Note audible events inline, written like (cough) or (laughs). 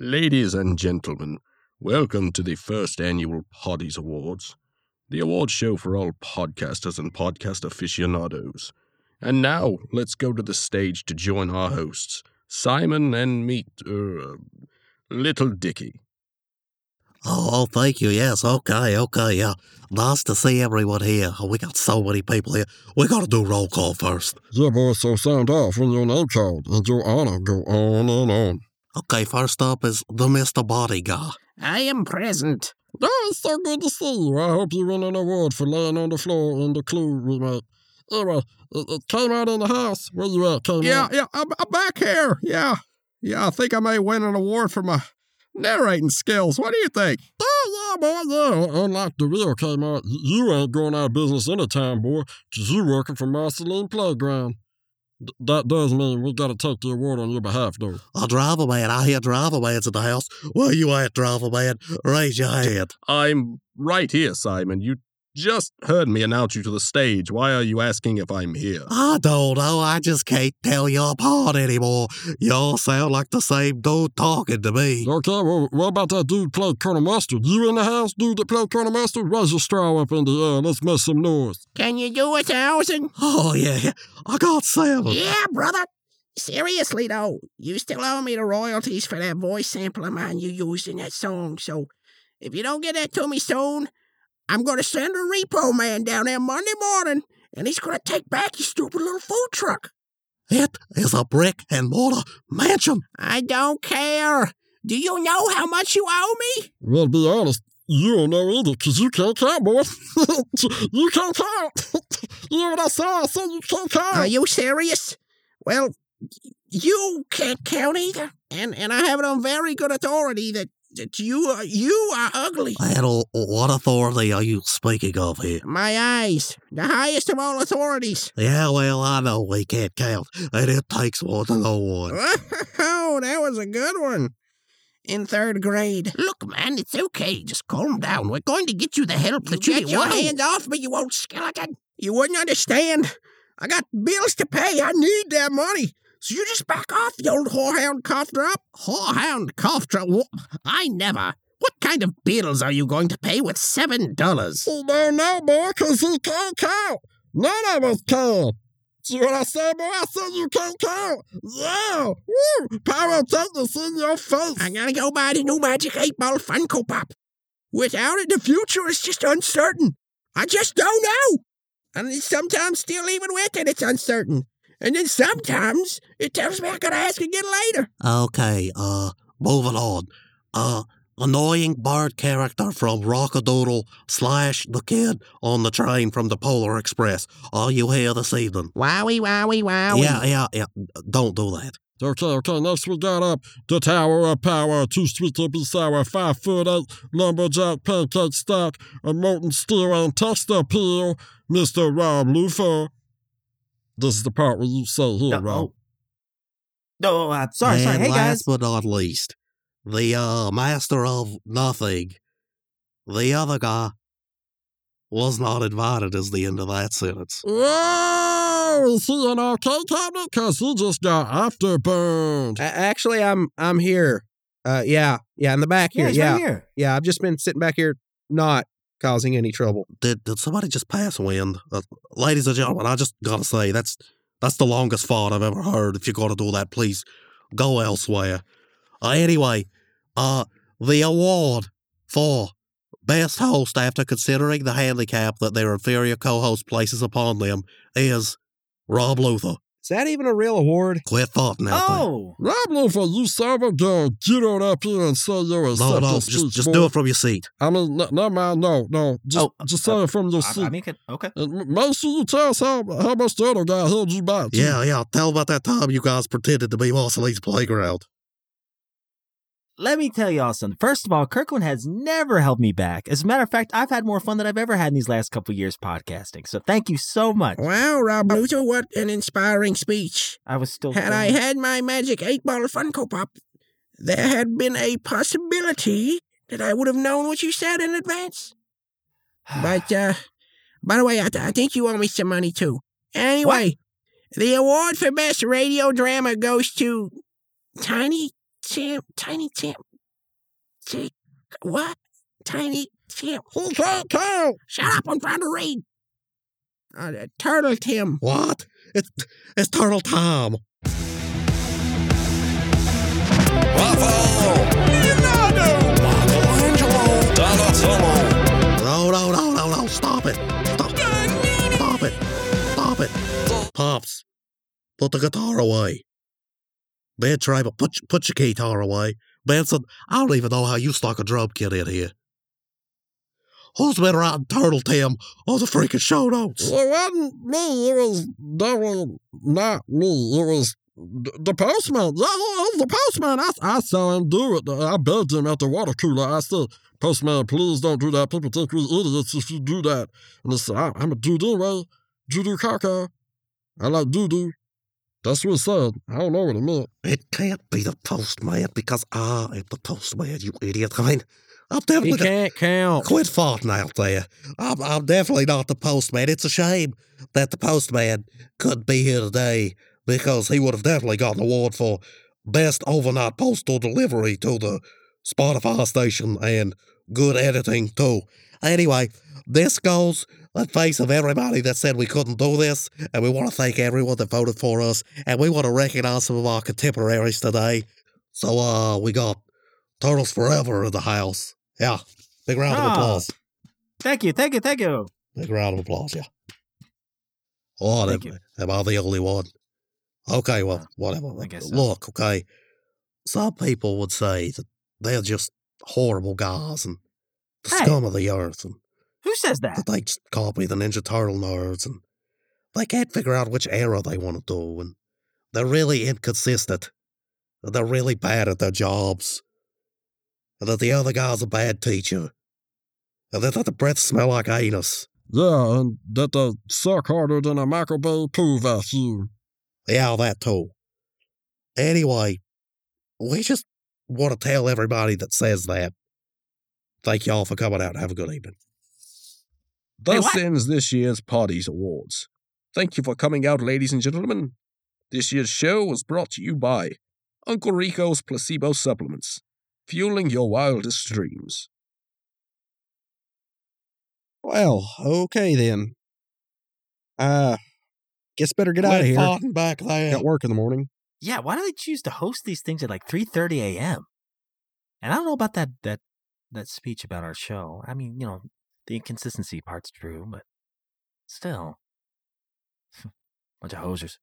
Ladies and gentlemen, welcome to the first annual Poddies Awards, the award show for all podcasters and podcast aficionados. And now, let's go to the stage to join our hosts, Simon and meet, uh, Little Dicky. Oh, oh, thank you. Yes, okay, okay, yeah. Nice to see everyone here. Oh, we got so many people here. We gotta do roll call first. Yeah, boy, so sound off when your name called and your honor go on and on. Okay, first up is the Mr. Body guy. I am present. Oh, it's so good to see you. I hope you win an award for laying on the floor in the clue we made. Anyway, it, it came out in the house. Where you at, came Yeah, out? yeah, I'm, I'm back here. Yeah, yeah, I think I may win an award for my narrating skills. What do you think? Oh, yeah, boy, yeah. Uh, unlike the real came out, you ain't going out of business anytime, boy, 'cause you working for Marceline Playground. Th- that does mean we gotta take the award on your behalf, though. A driver man. I hear driver man's in the house. Where you at, driver man? Raise your hand. I'm right here, Simon. You just heard me announce you to the stage. Why are you asking if I'm here? I don't know. I just can't tell you apart anymore. Y'all sound like the same dude talking to me. Okay, well, what about that dude played Colonel Mustard? You in the house, dude that played Colonel Mustard? Raise your straw up in the air. Let's make some noise. Can you do a thousand? Oh, yeah. I got seven. Yeah, brother. Seriously, though, you still owe me the royalties for that voice sample of mine you used in that song. So if you don't get that to me soon, I'm going to send a repo man down there Monday morning, and he's going to take back your stupid little food truck. It is a brick and mortar mansion. I don't care. Do you know how much you owe me? Well, to be honest, you don't know either, 'cause you can't count, boy. (laughs) you can't count. (laughs) you know what I said? I said you can't count. Are you serious? Well, you can't count either, and and I have it on very good authority that you are you are ugly. Uh, what authority are you speaking of here? My eyes, the highest of all authorities. Yeah, well, I know we can't count, and it takes one to know one. Oh, that was a good one. In third grade. Look, man, it's okay. Just calm down. We're going to get you the help that you Get your your hands off me, you old skeleton. You wouldn't understand. I got bills to pay. I need that money. So you just back off, you old horehound cough drop. Horehound cough drop? I never. What kind of bills are you going to pay with seven dollars? He don't know, boy, 'cause he can't count. None of us can. See what I said, boy? I said you can't count. Yeah. Woo. Pyrotechnics in your face. I gotta go buy the new Magic 8 Ball Funko Pop. Without it, the future is just uncertain. I just don't know. And sometimes, still even with it, it's uncertain. And then sometimes it tells me I gotta ask again later. Okay, uh, moving on. Uh, annoying bird character from Rock-a-Doodle slash the kid on the train from the Polar Express. Are you here this evening? Wowie, wowie, wowie. Yeah, yeah, yeah. Don't do that. Okay, okay, next we got up the Tower of Power, too sweet to be sour, five foot eight, lumberjack pancake stack, a molten steel and texture peel, Mr. Rob Lufer. This is the part where you say here, bro. No, Rob. oh, uh, sorry, sorry. Hey, last guys. but not least, the uh master of nothing, the other guy, was not invited. Is the end of that sentence? Whoa! Is he an arcade cabinet? Cause he just got afterburned. A- actually, I'm I'm here. Uh, yeah, yeah, in the back Yeah, here. he's Yeah, right here. yeah. I've just been sitting back here, not causing any trouble. Did did somebody just pass wind? Uh, ladies and gentlemen, I just gotta say that's that's the longest fart I've ever heard. If you're gonna do that, please go elsewhere. Uh, anyway, uh, the award for best host after considering the handicap that their inferior co-host places upon them is Rob Luther. Is that even a real award? Quit farting out Oh, Rob Lufer, you son of a gun, get on up here and say your there. No, acceptance no, speech, just just boy. do it from your seat. I mean, n- never mind, no, no. Just, Oh, just say uh, it from your I, seat. I mean, could- okay. And make sure you tell us how, how much the other guy held you back. too. Yeah, yeah. Tell about that time you guys pretended to be Marceline's playground. Let me tell y'all something. First of all, Kirkland has never held me back. As a matter of fact, I've had more fun than I've ever had in these last couple years podcasting. So thank you so much. Wow, Rob Luther, what an inspiring speech. I was still. Had I had my magic 8 Ball Funko Pop, there had been a possibility that I would have known what you said in advance. (sighs) But, uh, by the way, I, th- I think you owe me some money too. Anyway, the award for best radio drama goes to Tiny Tim, Tiny Tim, Say, what? Tiny Tim. He can't count. Shut up, I'm trying to read. Uh, uh, Turtle Tim. What? It's it's Turtle Tom. Waffle! Leonardo! Michelangelo! Donatello! No, no, no, no, no! Stop it! Stop! Stop it! Stop it! Pops, put the guitar away. Ben Traber, put put your guitar away. Benson, I don't even know how you stuck a drum kit in here. Who's been writing Turtle Tim on the freaking show notes? It wasn't me. It was definitely not me. It was the postman. Was the postman. I, I saw him do it. I begged him at the water cooler. I said, Postman, please don't do that. People think we're idiots if you do that. And he said, I, I'm a dude anyway. Doo-doo caca. I like doo-doo. That's what it said. I don't know what it meant. It can't be the postman because I am the postman, you idiot. I mean, I'm He definitely can't count. Quit farting out there. I'm, I'm definitely not the postman. It's a shame that the postman couldn't be here today because he would have definitely got an award for best overnight postal delivery to the Spotify station and good editing too. Anyway, this goes in face of everybody that said we couldn't do this, and we want to thank everyone that voted for us, and we want to recognize some of our contemporaries today. So, uh, we got Turtles Forever in the house. Yeah, big round of Ah. applause. Thank you, thank you, thank you. Big round of applause, yeah. Oh, Thank am, you. am I the only one? Okay, well, Uh, whatever. I guess so. Look, okay, some people would say that they're just horrible guys and the Hey. scum of the earth and Who says that? that they just copy the Ninja Turtle nerds and they can't figure out which era they want to do and they're really inconsistent. and They're really bad at their jobs. And that the other guy's a bad teacher. And that the breath smell like anus. Yeah, and that they suck harder than a Michael poo pool vacuum. Yeah, that too. Anyway, we just want to tell everybody that says that. Thank y'all for coming out. Have a good evening. Thus what? ends this year's Poddies Awards. Thank you for coming out, ladies and gentlemen. This year's show was brought to you by Uncle Rico's Placebo Supplements, fueling your wildest dreams. Well, okay then. Uh, guess better get out of Quit here. farting back there. Got work in the morning. Yeah, why do they choose to host these things at like 3:30 a.m.? And I don't know about that that that speech about our show. I mean, you know, the inconsistency part's true, but still, (laughs) bunch of hosers.